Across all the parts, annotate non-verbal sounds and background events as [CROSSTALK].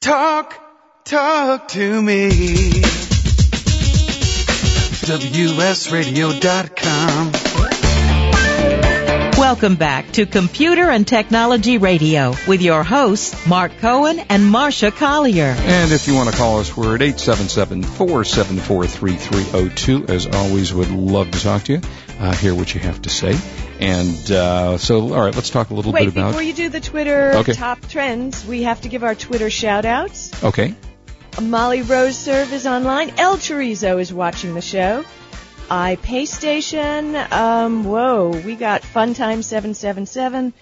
Talk, talk to me. WSRadio.com. Welcome back to Computer and Technology Radio with your hosts, Mark Cohen and Marcia Collier. And if you want to call us, we're at 877-474-3302. As always, would love to talk to you, uh, hear what you have to say. And uh, so, all right, let's talk a little Wait, bit about. before you do the Twitter Okay. top trends, we have to give our Twitter shout outs. Okay. Molly Rose Serve is online. El Chorizo is watching the show. Station. Um, whoa, we got Funtime 777.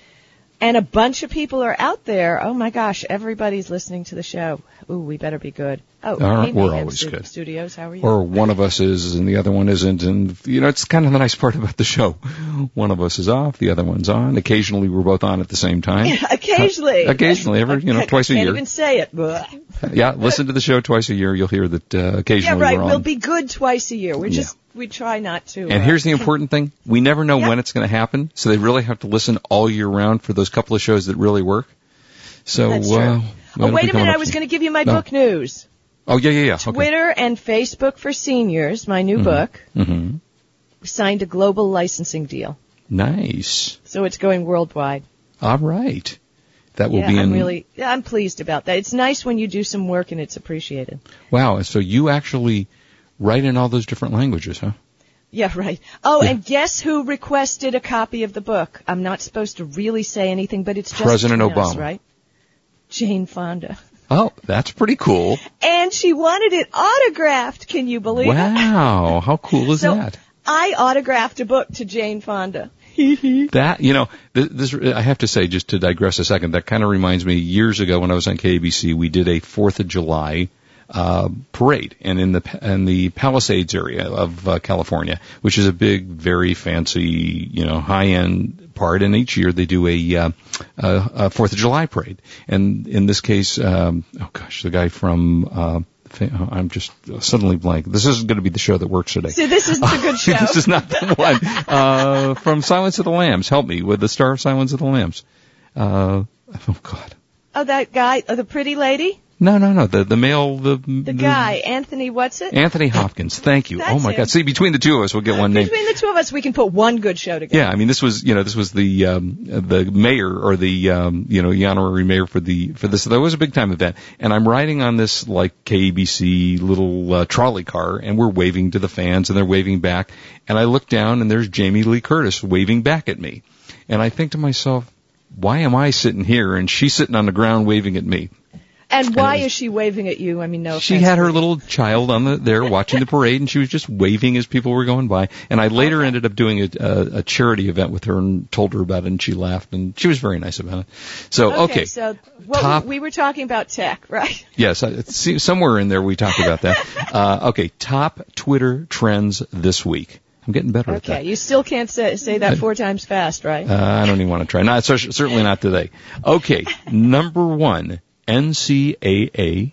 And a bunch of people are out there. Oh my gosh, everybody's listening to the show. Ooh, we better be good. Oh, right, hey, we're always good. Studios, how are you? Or one of us is and the other one isn't. And, you know, it's kind of the nice part about the show. One of us is off, the other one's on. Occasionally we're both on at the same time. [LAUGHS] occasionally. Occasionally, every, you know, I [LAUGHS] twice a can't year. even say it. [LAUGHS] Yeah, listen to the show twice a year. You'll hear that uh, Yeah, occasionally right. we're on. We'll be good twice a year. We Yeah. just we try not to. And uh, here's the [LAUGHS] important thing. We never know Yeah. when it's going to happen, so they really have to listen all year round for those couple of shows that really work. So, uh, Oh, wait a minute. I was going to give you my No. book news. Oh, yeah, yeah, yeah. Okay. Twitter and Facebook for Seniors, my new book, mm-hmm. signed a global licensing deal. Nice. So it's going worldwide. All right. That will yeah, be in. I'm really, I'm pleased about that. It's nice when you do some work and it's appreciated. Wow. And so you actually write in all those different languages, huh? Yeah, right. Oh, Yeah. and guess who requested a copy of the book? I'm not supposed to really say anything, but it's just President between us, Obama. right? Jane Fonda. Oh, that's pretty cool. And she wanted it autographed. Can you believe it? Wow. How cool is So- that? I autographed a book to Jane Fonda. [LAUGHS] That you know, this, this I have to say, just to digress a second, that kind of reminds me. Years ago, when I was on KABC, we did a Fourth of July uh, parade, and in the in the Palisades area of uh, California, which is a big, very fancy, you know, high end part. And each year they do a uh, a a Fourth of July parade, and in this case, um, oh gosh, the guy from uh, I'm just suddenly blank. This isn't going to be the show that works today. So this isn't a good [LAUGHS] show. this is not the [LAUGHS] one. Uh, from Silence of the Lambs. Help me with the star of Silence of the Lambs. Uh, oh God. oh, that guy, oh, the pretty lady, No, no, no. The the male the the guy, Anthony. What's it? Anthony Hopkins. Thank you. That's oh my him. God. See, between the two of us, we'll get one name. Between the two of us, we can put one good show together. Yeah, I mean, this was, you know, this was the um, the mayor or the, um, you know, the honorary mayor for the for this. That was a big time event, and I'm riding on this like KBC little uh, trolley car, and we're waving to the fans, and they're waving back, and I look down, and there's Jamie Lee Curtis waving back at me, and I think to myself, why am I sitting here and she's sitting on the ground waving at me? And why And is she waving at you? I mean, no. She had her little child on the there watching the parade, and she was just waving as people were going by. And I later ended up doing a, a, a charity event with her and told her about it, and she laughed, and she was very nice about it. So Okay, okay, so well, Top- we, we were talking about tech, [LAUGHS] right? yes, somewhere in there we talked about that. [LAUGHS] Uh, okay, top Twitter trends this week. I'm getting better at that. Okay, you still can't say, say that four times fast, right? Uh, I don't even want to try. Not cer- certainly not today. Okay, [LAUGHS] number one, NCAA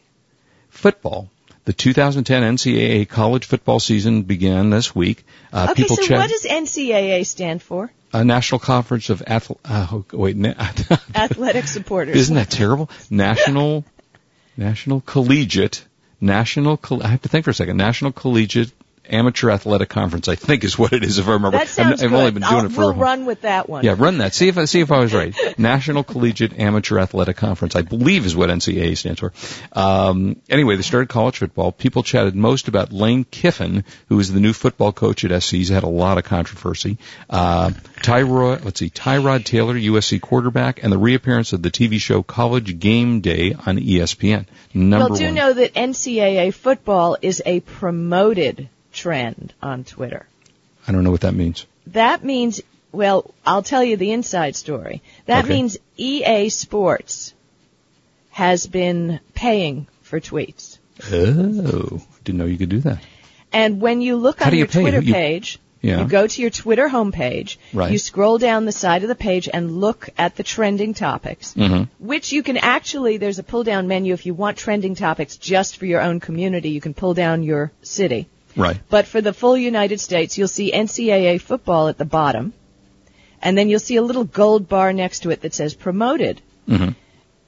football. The 2010 NCAA college football season began this week. Uh, okay, people so check what does NCAA stand for? uh, National Conference of Athl- uh, oh, wait, na- [LAUGHS] Athletic supporters. isn't that terrible? National, [LAUGHS] National Collegiate, National. I have to think for a second. National Collegiate Amateur Athletic Conference. I think is what it is if I remember. That sounds I've, only been doing I'll, it for. we'll run with that one. Yeah, run that. See if I see if I was right. [LAUGHS] National Collegiate Amateur Athletic Conference, I believe, is what NCAA stands for. Um, anyway, they started college football. People chatted most about Lane Kiffin, who is the new football coach at SC. He's had a lot of controversy. Uh, Tyrod, let's see, Tyrod Taylor, USC quarterback, and the reappearance of the TV show College Game Day on ESPN. Number well, do one. know that NCAA football is a promoted trend on Twitter. I don't know what that means. That means, well, I'll tell you the inside story. That Okay. means EA Sports has been paying for tweets. Oh, didn't know you could do that. And when you look How on you your? Twitter You- page, Yeah. you go to your Twitter homepage, Right. you scroll down the side of the page and look at the trending topics, Mhm. which you can actually, there's a pull down menu if you want trending topics just for your own community, you can pull down your city. Right. But for the full United States, you'll see NCAA football at the bottom, and then you'll see a little gold bar next to it that says promoted. hmm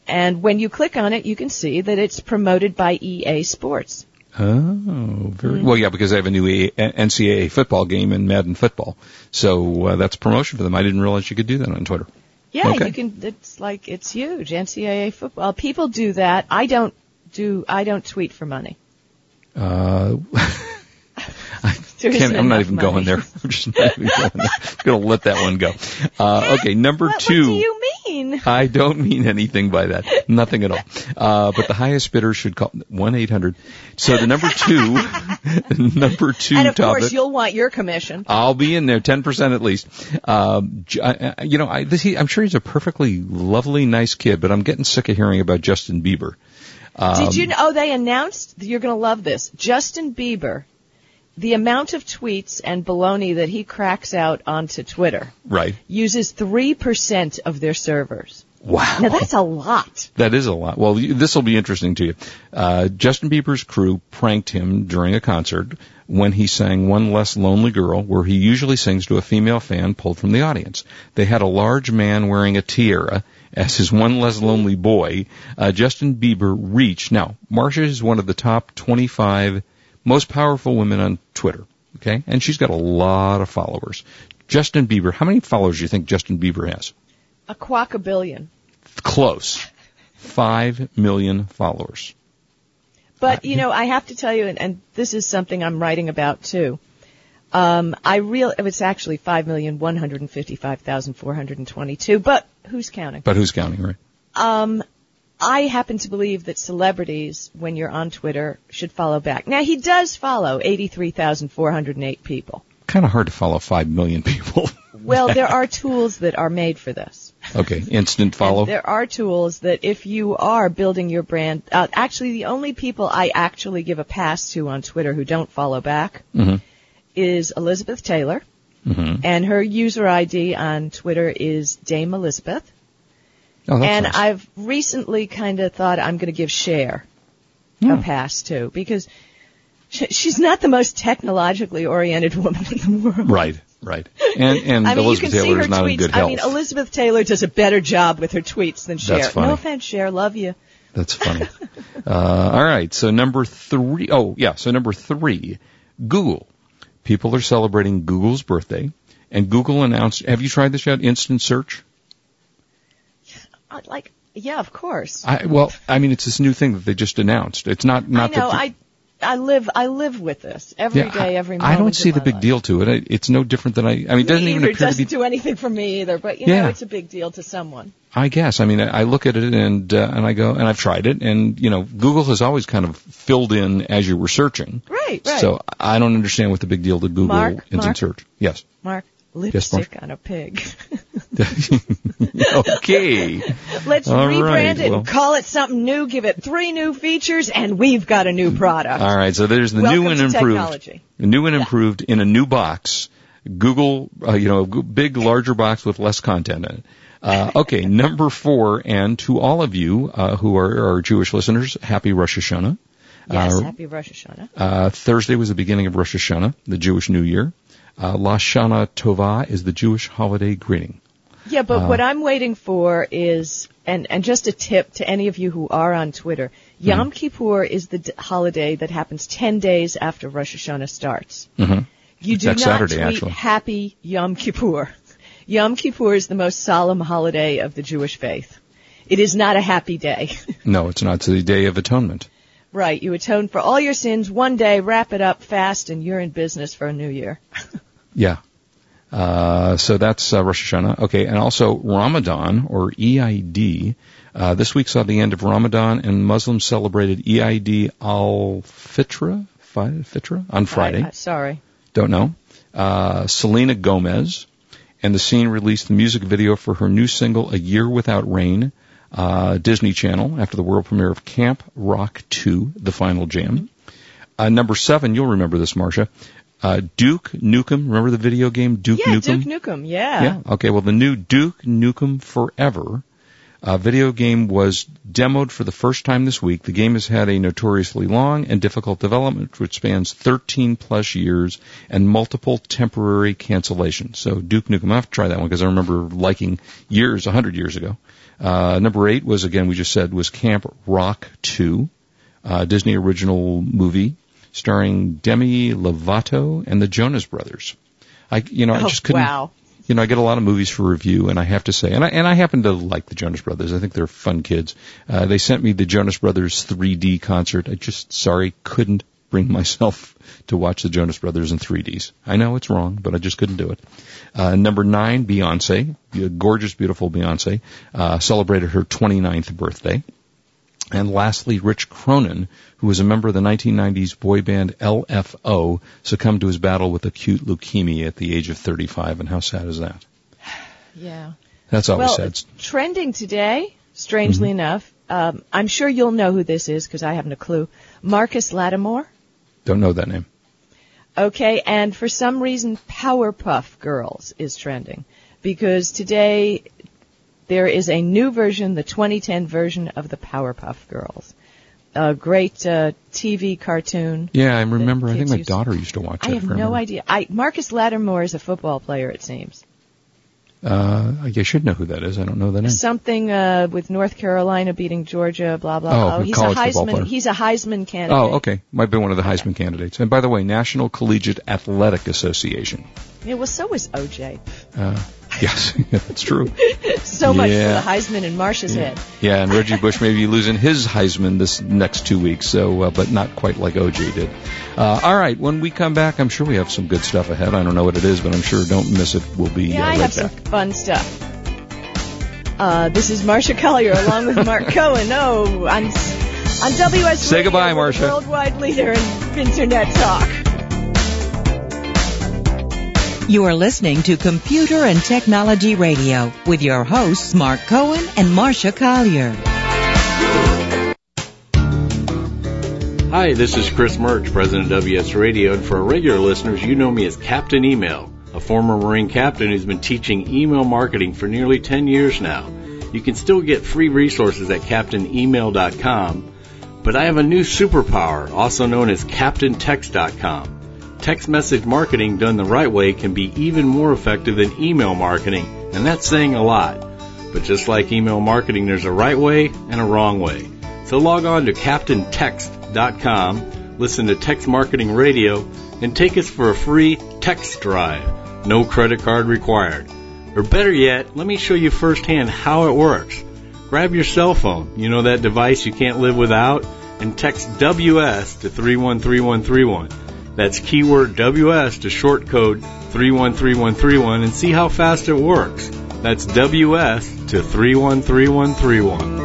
and when you click on it, you can see that it's promoted by EA Sports. Oh, very well. Yeah, because they have a new NCAA football game in Madden football, so uh, that's promotion for them. I didn't realize you could do that on Twitter. Yeah, Okay. you can. It's like it's huge. NCAA football. People do that. I don't do. I don't tweet for money. Uh, [LAUGHS] Can't, I'm not even money. going there. [LAUGHS] I'm just not even going there. I'm to let that one go. Uh, okay, number What, two. what do you mean? I don't mean anything by that. Nothing at all. Uh, but the highest bidder should call one eight hundred. So the number two, [LAUGHS] number two And of topic. course, you'll want your commission. I'll be in there, ten percent at least. Um, I- you know, I, this, he, I'm sure he's a perfectly lovely, nice kid, but I'm getting sick of hearing about Justin Bieber. Um, Did you know? Oh, they announced. You're going to love this. Justin Bieber. The amount of tweets and baloney that he cracks out onto Twitter Right. uses 3% of their servers. Wow. Now that's a lot. That is a lot. Well, this will be interesting to you. Uh, Justin Bieber's crew pranked him during a concert when he sang One Less Lonely Girl, where he usually sings to a female fan pulled from the audience. They had a large man wearing a tiara as his One Less Lonely Boy. Uh, Justin Bieber reached, now, Marcia is one of the top 25 most powerful women on Twitter. Okay? And she's got a lot of followers. Justin Bieber, how many followers do you think Justin Bieber has? A quack a billion. Close. Five million followers. But you know, I have to tell you, and, and this is something I'm writing about too. Um, I real it's actually five million one hundred and fifty five thousand four hundred and twenty two. But who's counting? But who's counting, right? Um, I happen to believe that celebrities, when you're on Twitter, should follow back. Now he does follow eighty three thousand four hundred and eight people. Kind of hard to follow five million people. [LAUGHS] Well, there are tools that are made for this. okay, instant follow. And there are tools that if you are building your brand, uh, actually the only people I actually give a pass to on Twitter who don't follow back Mhm. is Elizabeth Taylor, hmm and her user ID on Twitter is Dame Elizabeth. Oh, and nice. I've recently kind of thought I'm going to give Cher Hmm. a pass too because sh- she's not the most technologically oriented [LAUGHS] woman in the world. right, right. And and [LAUGHS] I mean, Elizabeth you can see Taylor is not tweets. in good I mean, Elizabeth Taylor does a better job with her tweets than Cher. That's funny. No offense, Cher, love you. That's funny. [LAUGHS] uh, all right, so number three oh yeah, so number three, Google. People are celebrating Google's birthday, and Google announced. Have you tried this yet? Instant search. Like, yeah, of course. I, well, I mean, it's this new thing that they just announced. It's not not I know. that. I I live I live with this every day, yeah, I- every I, don't see the big life. deal to it. I- It's no different than I. I mean, it doesn't Me even appear to doesn't be. do anything for me either, but you Yeah. know, it's a big deal to someone. I guess. I mean, I I look at it and uh, and I go and I've tried it, and you know, Google has always kind of filled in as you were searching. Right, right. So I don't understand what the big deal to Google Mark, instant Mark? search. Yes. Mark, Lipstick on a pig. [LAUGHS] okay. Let's All rebrand right, it, well. call it something new, give it three new features, and we've got a new product. All right. So there's the Welcome new and improved. technology. The new and improved in a new box. Google, uh, you know, big, larger box with less content in it. Uh, okay, [LAUGHS] number four, and to all of you uh, who are, are Jewish listeners, happy Rosh Hashanah. Yes, Uh, happy Rosh Hashanah. Uh, Thursday was the beginning of Rosh Hashanah, the Jewish New Year. Uh, La Shana Tova is the Jewish holiday greeting. Yeah, but Uh, what I'm waiting for is, and, and just a tip to any of you who are on Twitter, Yom Kippur is the d- holiday that happens 10 days after Rosh Hashanah starts. hmm You do Next not Saturday, tweet actually. Happy Yom Kippur. [LAUGHS] Yom Kippur is the most solemn holiday of the Jewish faith. It is not a happy day. [LAUGHS] No, it's not. It's the Day of Atonement. Right, you atone for all your sins one day, wrap it up fast, and you're in business for a new year. [LAUGHS] Yeah. Uh, so that's uh, Rosh Hashanah. Okay, and also Ramadan or EID. Uh, this week saw the end of Ramadan, and Muslims celebrated EID al Fitra, Fi- Fitra on Friday. I- I- sorry. Don't know. Uh, Selena Gomez and the scene released the music video for her new single, A Year Without Rain, uh, Disney Channel, after the world premiere of Camp Rock 2, The Final Jam. Uh, number seven, you'll remember this, Marcia. Uh, Duke Nukem, remember the video game Duke Yeah, Nukem? Duke Nukem, yeah. Yeah. Okay. Well, the new Duke Nukem Forever uh, video game was demoed for the first time this week. The game has had a notoriously long and difficult development, which spans 13 plus years and multiple temporary cancellations. So Duke Nukem, I have to try that one because I remember liking years, 100 years ago. Uh, number eight was again we just said was Camp Rock 2, uh, Disney original movie starring Demi Lovato and the Jonas Brothers. I you know I Oh, just couldn't wow. You know, I get a lot of movies for review, and I have to say, and I and I happen to like the Jonas Brothers. I think they're fun kids. Uh, they sent me the Jonas Brothers 3D concert. I just sorry couldn't bring [LAUGHS] myself to watch the Jonas Brothers in 3Ds. I know it's wrong, but I just couldn't do it. Uh, number nine, Beyonce, gorgeous, beautiful Beyonce, uh, celebrated her 29th birthday. And lastly, Rich Cronin, who was a member of the 1990s boy band LFO, succumbed to his battle with acute leukemia at the age of 35. And how sad is that? Yeah. That's always well, sad. trending today, strangely Mm-hmm. enough, um, I'm sure you'll know who this is because I haven't a clue. Marcus Lattimore. Don't know that name. Okay, and for some reason, Powerpuff Girls is trending because today there is a new version, the 2010 version of the Powerpuff Girls. A great uh, TV cartoon. Yeah, I remember. I think my used- daughter used to watch it. I have no idea. I, Marcus Lattimore is a football player, it seems. Uh, I should know who that is. I don't know the name. Something uh, with North Carolina beating Georgia, blah blah. Oh, blah. a he's a college football player. Heisman. He's a Heisman candidate. Oh, okay. Might be one of the Heisman candidates. And by the way, National Collegiate Athletic Association. Yeah, well, so was OJ. Uh, yes, [LAUGHS] that's true. So much Yeah. for the Heisman in Marsh's head. Yeah, and Reggie Bush may be losing his Heisman this next two weeks, so uh, but not quite like OJ did. Uh, all right, when we come back, I'm sure we have some good stuff ahead. I don't know what it is, but I'm sure don't miss it. We'll be Yeah, uh, I have back. some fun stuff. Uh, this is Marcia Collier along with Mark [LAUGHS] Cohen. Oh, on, on WS Say Radio, goodbye, Marcia. Worldwide leader in internet talk. You are listening to Computer and Technology Radio with your hosts Mark Cohen and Marcia Collier. Hi, this is Chris Murch, President of WS Radio, and for our regular listeners, you know me as Captain Email, a former Marine captain who's been teaching email marketing for nearly 10 years now. You can still get free resources at CaptainEmail.com, but I have a new superpower, also known as CaptainText.com. Text message marketing done the right way can be even more effective than email marketing, and that's saying a lot. But just like email marketing, there's a right way and a wrong way. So log on to CaptainText.com, listen to Text Marketing Radio, and take us for a free text drive. No credit card required. Or better yet, let me show you firsthand how it works. Grab your cell phone, you know that device you can't live without, and text WS to 313131. That's keyword WS to short code 313131 and see how fast it works. That's WS to 313131.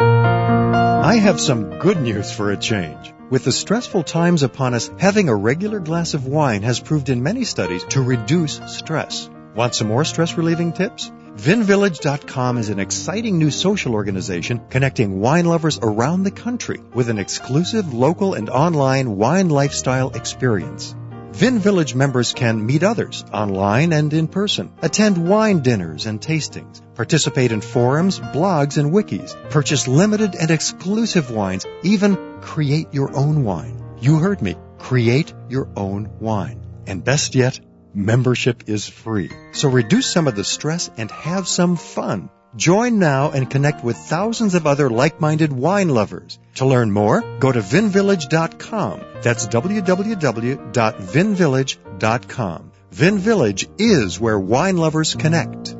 I have some good news for a change. With the stressful times upon us, having a regular glass of wine has proved in many studies to reduce stress. Want some more stress relieving tips? VinVillage.com is an exciting new social organization connecting wine lovers around the country with an exclusive local and online wine lifestyle experience. Vin Village members can meet others online and in person, attend wine dinners and tastings, participate in forums, blogs, and wikis, purchase limited and exclusive wines, even create your own wine. You heard me. Create your own wine. And best yet, membership is free. So reduce some of the stress and have some fun. Join now and connect with thousands of other like-minded wine lovers. To learn more, go to vinvillage.com. That's www.vinvillage.com. Vin Village is where wine lovers connect.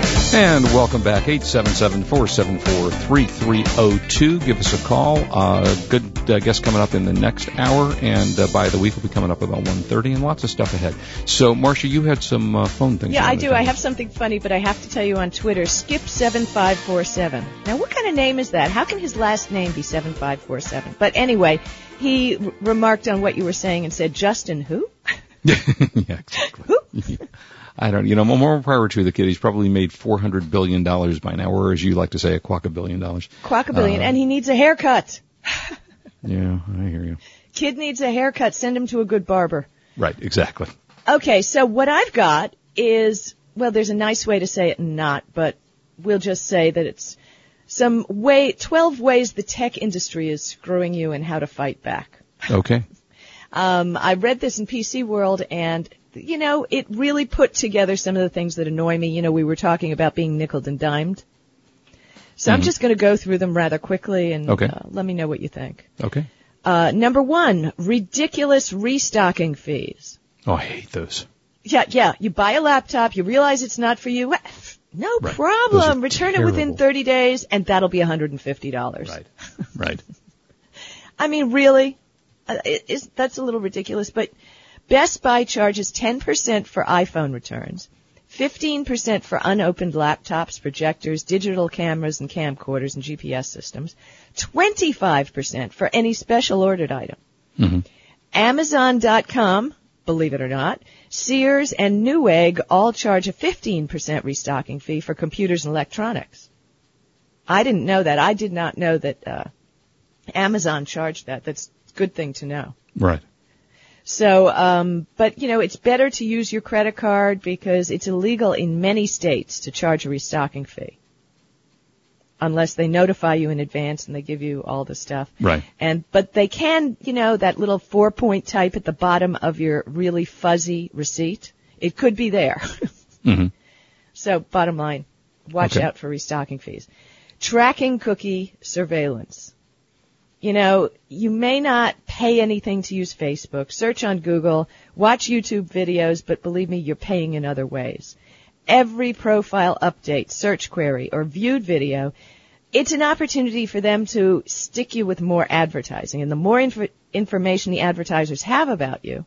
And welcome back, 877-474-3302. Give us a call. Uh, good uh, guest coming up in the next hour, and uh, by the week we'll be coming up about 1.30, and lots of stuff ahead. So, Marcia, you had some uh, phone things. Yeah, I do. I have something funny, but I have to tell you on Twitter, skip7547. Now, what kind of name is that? How can his last name be 7547? But anyway, he r- remarked on what you were saying and said, Justin who? [LAUGHS] yeah, exactly. [LAUGHS] I don't, you know, more power to the kid. He's probably made $400 billion by now, or as you like to say, a quack a billion dollars. Quackabillion. Uh, and he needs a haircut. [LAUGHS] Yeah, I hear you. Kid needs a haircut. Send him to a good barber. Right, exactly. Okay, so what I've got is, well, there's a nice way to say it and not, but we'll just say that it's some way, 12 ways the tech industry is screwing you and how to fight back. Okay. [LAUGHS] Um, I read this in PC World and, you know, it really put together some of the things that annoy me. You know, we were talking about being nickled and dimed. So I'm Mhm. just going to go through them rather quickly and Okay. uh, let me know what you think. Okay. Uh, number one, ridiculous restocking fees. Oh, I hate those. Yeah, yeah. You buy a laptop, you realize it's not for you. No Right. problem. Return it within 30 days and that'll be $150. Right. Right. [LAUGHS] I mean, really? Uh, it, that's a little ridiculous, but Best Buy charges 10% for iPhone returns, 15% for unopened laptops, projectors, digital cameras and camcorders and GPS systems, 25% for any special ordered item. hmm Amazon.com, believe it or not, Sears and Newegg all charge a 15% restocking fee for computers and electronics. I didn't know that. I did not know that uh, Amazon charged that. That's a good thing to know. Right. So, um, but you know, it's better to use your credit card because it's illegal in many states to charge a restocking fee. Unless they notify you in advance and they give you all the stuff. Right. And, but they can, you know, that little four point type at the bottom of your really fuzzy receipt. It could be there. [LAUGHS] mm-hmm. So bottom line, watch Okay. out for restocking fees. Tracking cookie surveillance. You know, you may not pay anything to use Facebook, search on Google, watch YouTube videos, but believe me, you're paying in other ways. Every profile update, search query, or viewed video, it's an opportunity for them to stick you with more advertising. And the more inf- information the advertisers have about you,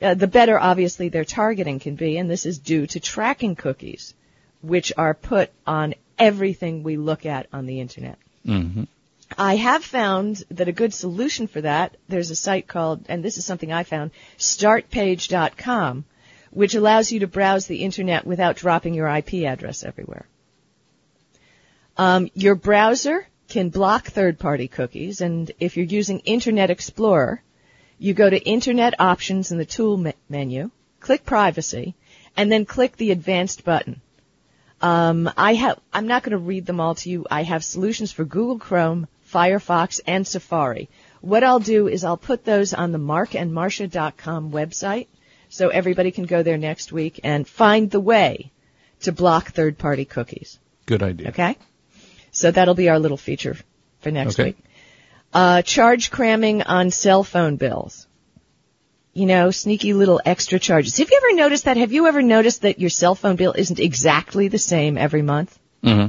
uh, the better obviously their targeting can be, and this is due to tracking cookies, which are put on everything we look at on the internet. hmm I have found that a good solution for that, there's a site called, and this is something I found, startpage.com, which allows you to browse the internet without dropping your IP address everywhere. Um, your browser can block third-party cookies, and if you're using Internet Explorer, you go to Internet Options in the Tool me- menu, click Privacy, and then click the Advanced button. Um, I have. I'm not going to read them all to you. I have solutions for Google Chrome, Firefox, and Safari. What I'll do is I'll put those on the markandmarcia.com website, so everybody can go there next week and find the way to block third-party cookies. Good idea. Okay? So that'll be our little feature for next Okay. week. Uh, charge cramming on cell phone bills. You know, sneaky little extra charges. Have you ever noticed that? Have you ever noticed that your cell phone bill isn't exactly the same every month? hmm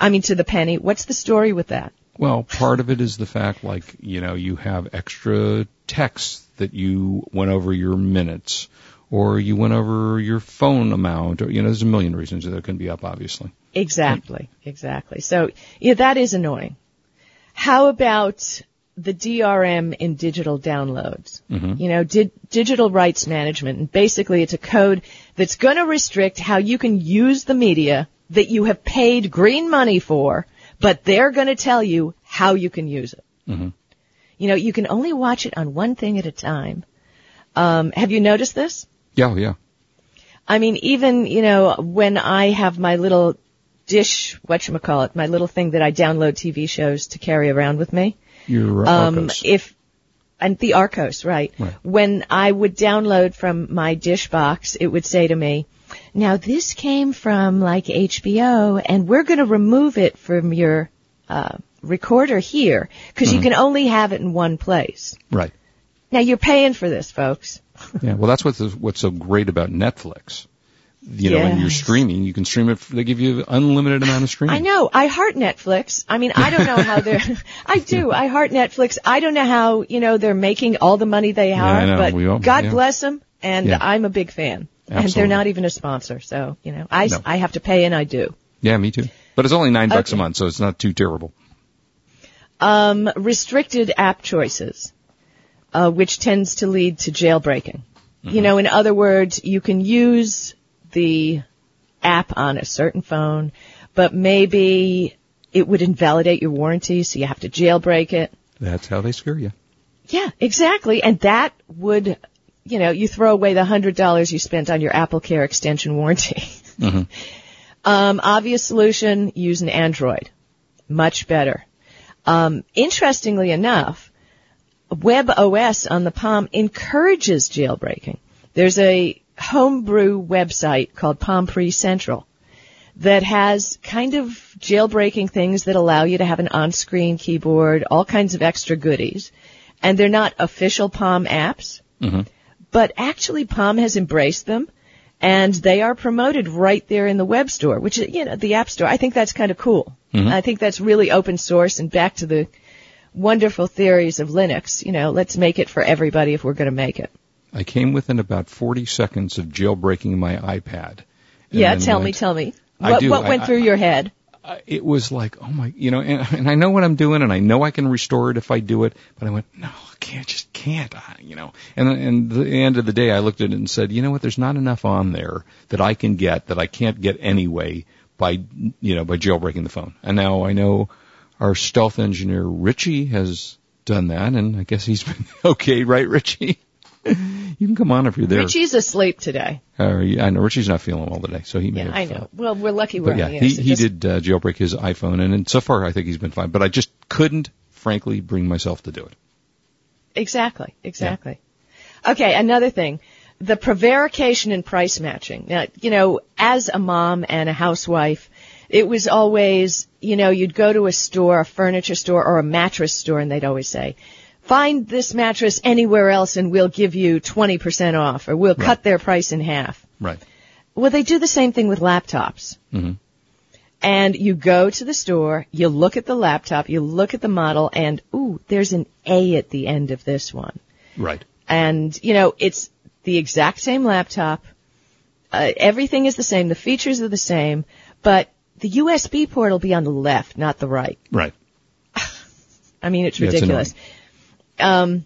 I mean, to the penny. What's the story with that? Well, part of it is the fact, like, you know, you have extra texts that you went over your minutes, or you went over your phone amount, or, you know, there's a million reasons that it can be up, obviously. Exactly, exactly. So, yeah, that is annoying. How about the DRM in digital downloads? Mhm. You know, di- digital rights management. And basically it's a code that's going to restrict how you can use the media that you have paid green money for, but they're going to tell you how you can use it. Mhm. You know, you can only watch it on one thing at a time. Um, have you noticed this? Yeah, yeah. I mean, even, you know, when I have my little dish, what you call it, my little thing that I download TV shows to carry around with me. Your Um, Archos. if, and the Archos, right. Right. When I would download from my dish box, it would say to me, now this came from like HBO and we're going to remove it from your, uh, recorder here because you can only have it in one place. right. Now you're paying for this, folks. Yeah. Well, that's what's what's so great about Netflix. You know, when you're Yes. streaming, you can stream it. They give you an unlimited amount of streaming. I know. I heart Netflix. I mean, I don't know how they're. [LAUGHS] I do. I heart Netflix. I don't know how you know they're making all the money they are, know. but all- God yeah. bless them, and Yeah. I'm a big fan. And they're not even a sponsor, so you know, I No. I have to pay, and I do. Yeah, me too. But it's only nine bucks a month, so it's not too terrible. Um, restricted app choices, uh, which tends to lead to jailbreaking. You know, in other words, you can use the app on a certain phone, but maybe it would invalidate your warranty, so you have to jailbreak it. That's how they scare you. Yeah, exactly. And that would, you know, you throw away the hundred dollars you spent on your Apple Care extension warranty. [LAUGHS] um, obvious solution, use an Android. Much better. Um, interestingly enough, WebOS on the Palm encourages jailbreaking. There's a homebrew website called Palm Pre Central that has kind of jailbreaking things that allow you to have an on-screen keyboard, all kinds of extra goodies. And they're not official Palm apps, mm-hmm. but actually Palm has embraced them and they are promoted right there in the web store, which is, you know, the app store. I think that's kind of cool. Mm-hmm. I think that's really open source and back to the wonderful theories of Linux. You know, let's make it for everybody if we're going to make it. I came within about 40 seconds of jailbreaking my iPad. Yeah, tell me, tell me. What, do. what went I- through your head? I- It was like, oh my, you know, and, and I know what I'm doing, and I know I can restore it if I do it, but I went, no, I can't, just can't, I- you know. And and at the end of the day, I looked at it and said, you know what? There's not enough on there that I can get that I can't get anyway by, you know, by jailbreaking the phone. And now I know our stealth engineer Richie has done that, and I guess he's [LAUGHS] been okay, right, Richie? [LAUGHS] you can come on if you're there. Richie's asleep today. Uh, yeah, I know Richie's not feeling well today, so he may Yeah, have, I uh, know. Well, we're lucky we're but yeah, on the he, he just- did uh, jailbreak his iPhone, and, and so far I think he's been fine. But I just couldn't, frankly, bring myself to do it. Exactly, exactly. Okay, another thing. The prevarication in price matching. Now, you know, as a mom and a housewife, it was always, you know, you'd go to a store, a furniture store or a mattress store and they'd always say, find this mattress anywhere else and we'll give you 20% off or we'll cut their price in half. Right. Well, they do the same thing with laptops. Mm-hmm. And you go to the store, you look at the laptop, you look at the model, and ooh, there's an A at the end of this one. Right. And, you know, it's the exact same laptop. Uh, everything is the same. The features are the same, but the USB port will be on the left, not the right. Right. [LAUGHS] I mean, it's Yeah, it's ridiculous. Um,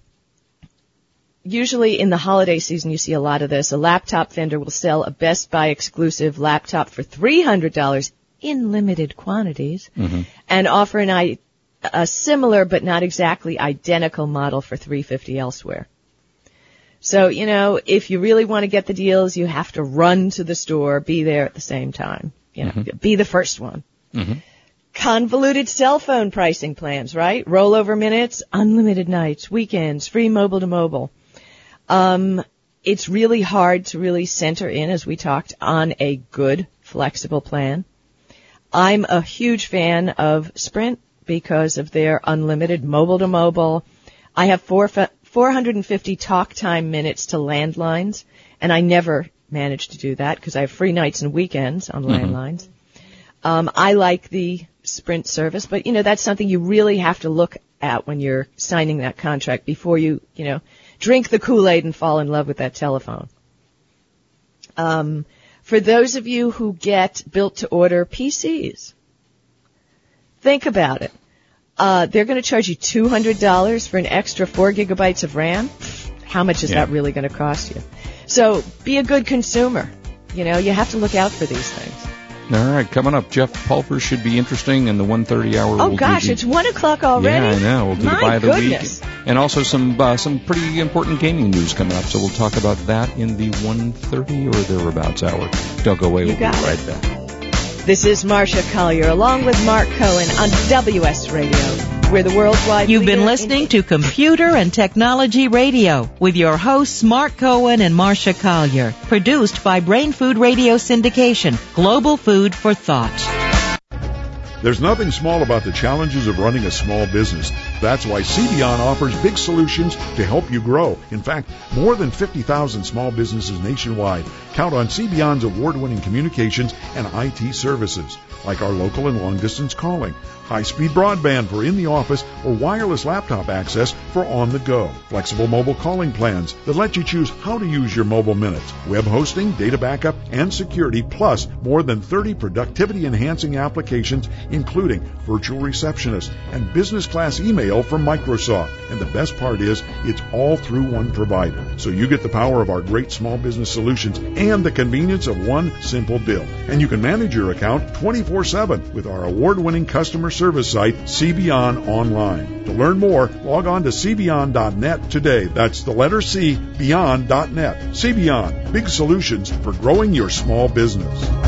usually in the holiday season, you see a lot of this. A laptop vendor will sell a Best Buy exclusive laptop for $300 in limited quantities mm-hmm. and offer an, i- a similar but not exactly identical model for 350 elsewhere. So, you know, if you really want to get the deals, you have to run to the store, be there at the same time. You know, mm-hmm. be the first one mm-hmm. Convoluted cell phone pricing plans, right? Rollover minutes, unlimited nights, weekends, free mobile to mobile. Um, it's really hard to really center in, as we talked, on a good, flexible plan. I'm a huge fan of Sprint because of their unlimited mobile to mobile. I have four, 450 talk time minutes to landlines, and I never manage to do that because I have free nights and weekends on landlines. Um, I like the Sprint service, but you know that's something you really have to look at when you're signing that contract before you, you know, drink the Kool-Aid and fall in love with that telephone. Um, for those of you who get built-to-order PCs, think about it. Uh, they're going to charge you two hundred dollars for an extra four gigabytes of RAM. How much is Yeah. that really going to cost you? So be a good consumer. You know, you have to look out for these things. All right, coming up, Jeff Pulver should be interesting, and the 1:30 hour. Oh will gosh, it's one o'clock already. Yeah, I know. We'll do My the buy the goodness. week, and also some uh, some pretty important gaming news coming up. So we'll talk about that in the 1:30 or thereabouts hour. Don't go away. You we'll be it. right back. This is Marcia Collier along with Mark Cohen on WS Radio. We're the worldwide. You've been listening in- to Computer and Technology Radio with your hosts Mark Cohen and Marcia Collier. Produced by Brain Food Radio Syndication. Global food for thought. There's nothing small about the challenges of running a small business. That's why Cbeyond offers big solutions to help you grow. In fact, more than 50,000 small businesses nationwide count on Cbeyond's award-winning communications and IT services, like our local and long-distance calling, high-speed broadband for in the office, or wireless laptop access for on the go, flexible mobile calling plans that let you choose how to use your mobile minutes, web hosting, data backup, and security, plus more than 30 productivity enhancing applications, including virtual receptionist and business class email from Microsoft. And the best part is, it's all through one provider. So you get the power of our great small business solutions and the convenience of one simple bill. And you can manage your account 24 7 with our award winning customer service site, Cbeyond Online. To learn more, log on to cbeyond.net today. That's the letter C, beyond.net. Cbeyond, big solutions for growing your small business.